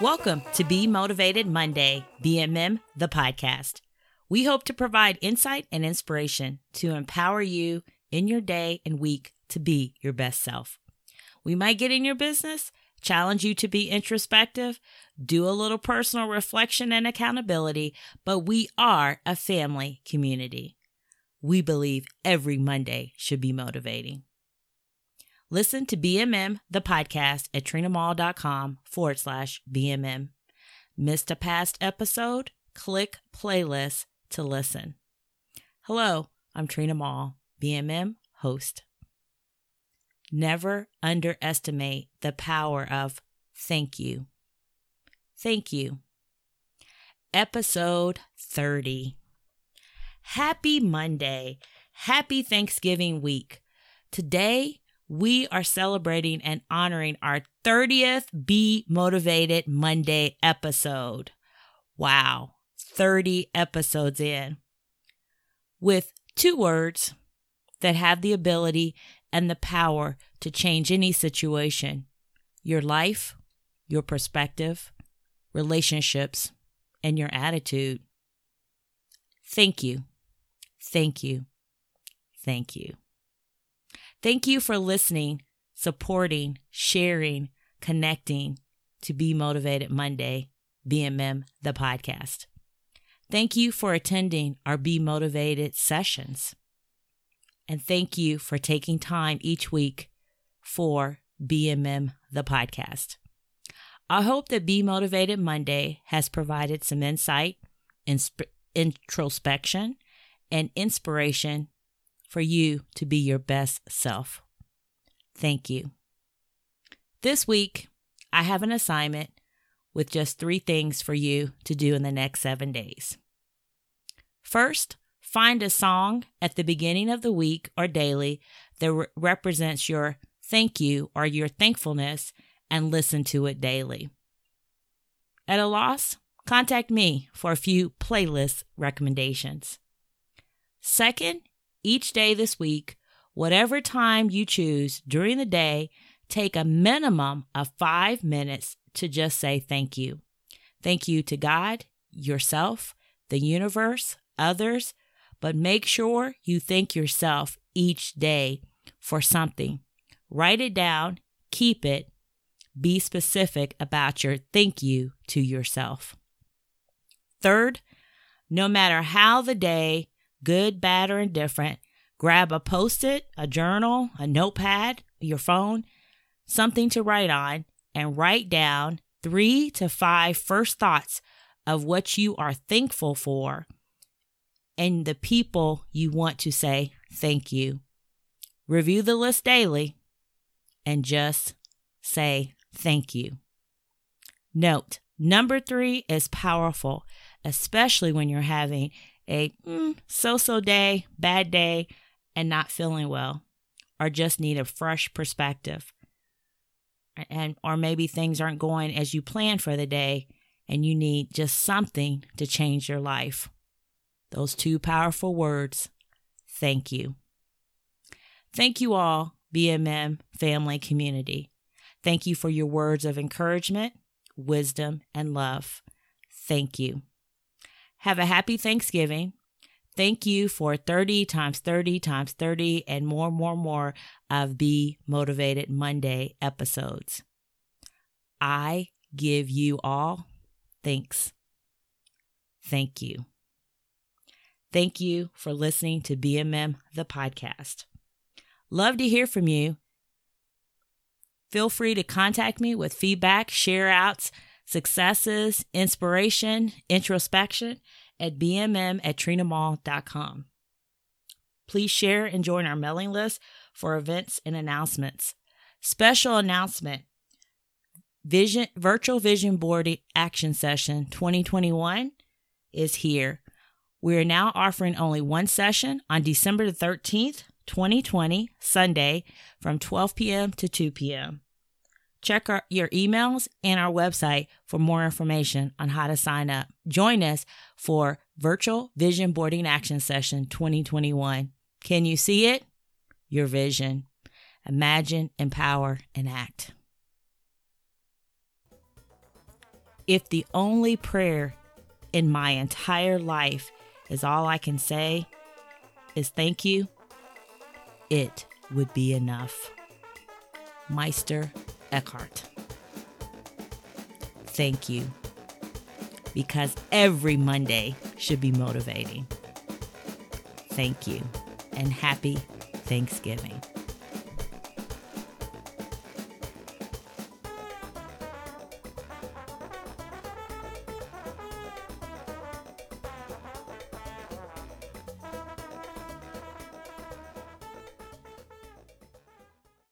Welcome to Be Motivated Monday, BMM, the podcast. We hope to provide insight and inspiration to empower you in your day and week to be your best self. We might get in your business, challenge you to be introspective, do a little personal reflection and accountability, but we are a family community. We believe every Monday should be motivating. Listen to BMM, the podcast, at trinamall.com forward slash BMM. Missed a past episode? Click playlist to listen. Hello, I'm Trina Mall, BMM host. Never underestimate the power of thank you. Thank you. Episode 30. Happy Monday. Happy Thanksgiving week. Today, we are celebrating and honoring our 30th Be Motivated Monday episode. Wow, 30 episodes in. With two words that have the ability and the power to change any situation your life, your perspective, relationships, and your attitude. Thank you. Thank you. Thank you. Thank you for listening, supporting, sharing, connecting to Be Motivated Monday, BMM, the podcast. Thank you for attending our Be Motivated sessions. And thank you for taking time each week for BMM, the podcast. I hope that Be Motivated Monday has provided some insight, insp- introspection, and inspiration for you to be your best self. Thank you. This week, I have an assignment with just three things for you to do in the next seven days. First, find a song at the beginning of the week or daily that re- represents your thank you or your thankfulness and listen to it daily. At a loss, contact me for a few playlist recommendations. Second, each day this week, whatever time you choose during the day, take a minimum of five minutes to just say thank you. Thank you to God, yourself, the universe, others, but make sure you thank yourself each day for something. Write it down, keep it, be specific about your thank you to yourself. Third, no matter how the day good, bad, or indifferent, grab a post it, a journal, a notepad, your phone, something to write on, and write down three to five first thoughts of what you are thankful for and the people you want to say thank you. Review the list daily and just say thank you. Note, number three is powerful, especially when you're having a mm, so so day, bad day, and not feeling well, or just need a fresh perspective. And or maybe things aren't going as you planned for the day and you need just something to change your life. Those two powerful words, thank you. Thank you all, BMM family community. Thank you for your words of encouragement, wisdom, and love. Thank you. Have a happy Thanksgiving. Thank you for 30 times 30 times 30 and more, more, more of Be Motivated Monday episodes. I give you all thanks. Thank you. Thank you for listening to BMM, the podcast. Love to hear from you. Feel free to contact me with feedback, share outs, successes, inspiration, introspection at bmm at trinamall.com. Please share and join our mailing list for events and announcements. Special announcement Vision Virtual Vision Board Action Session 2021 is here. We are now offering only one session on December the 13th, 2020, Sunday, from 12 p.m. to 2 p.m. Check our, your emails and our website for more information on how to sign up. Join us for Virtual Vision Boarding Action Session 2021. Can you see it? Your vision. Imagine, empower, and act. If the only prayer in my entire life is all I can say is thank you, it would be enough. Meister Eckhart. Thank you. Because every Monday should be motivating. Thank you and happy Thanksgiving.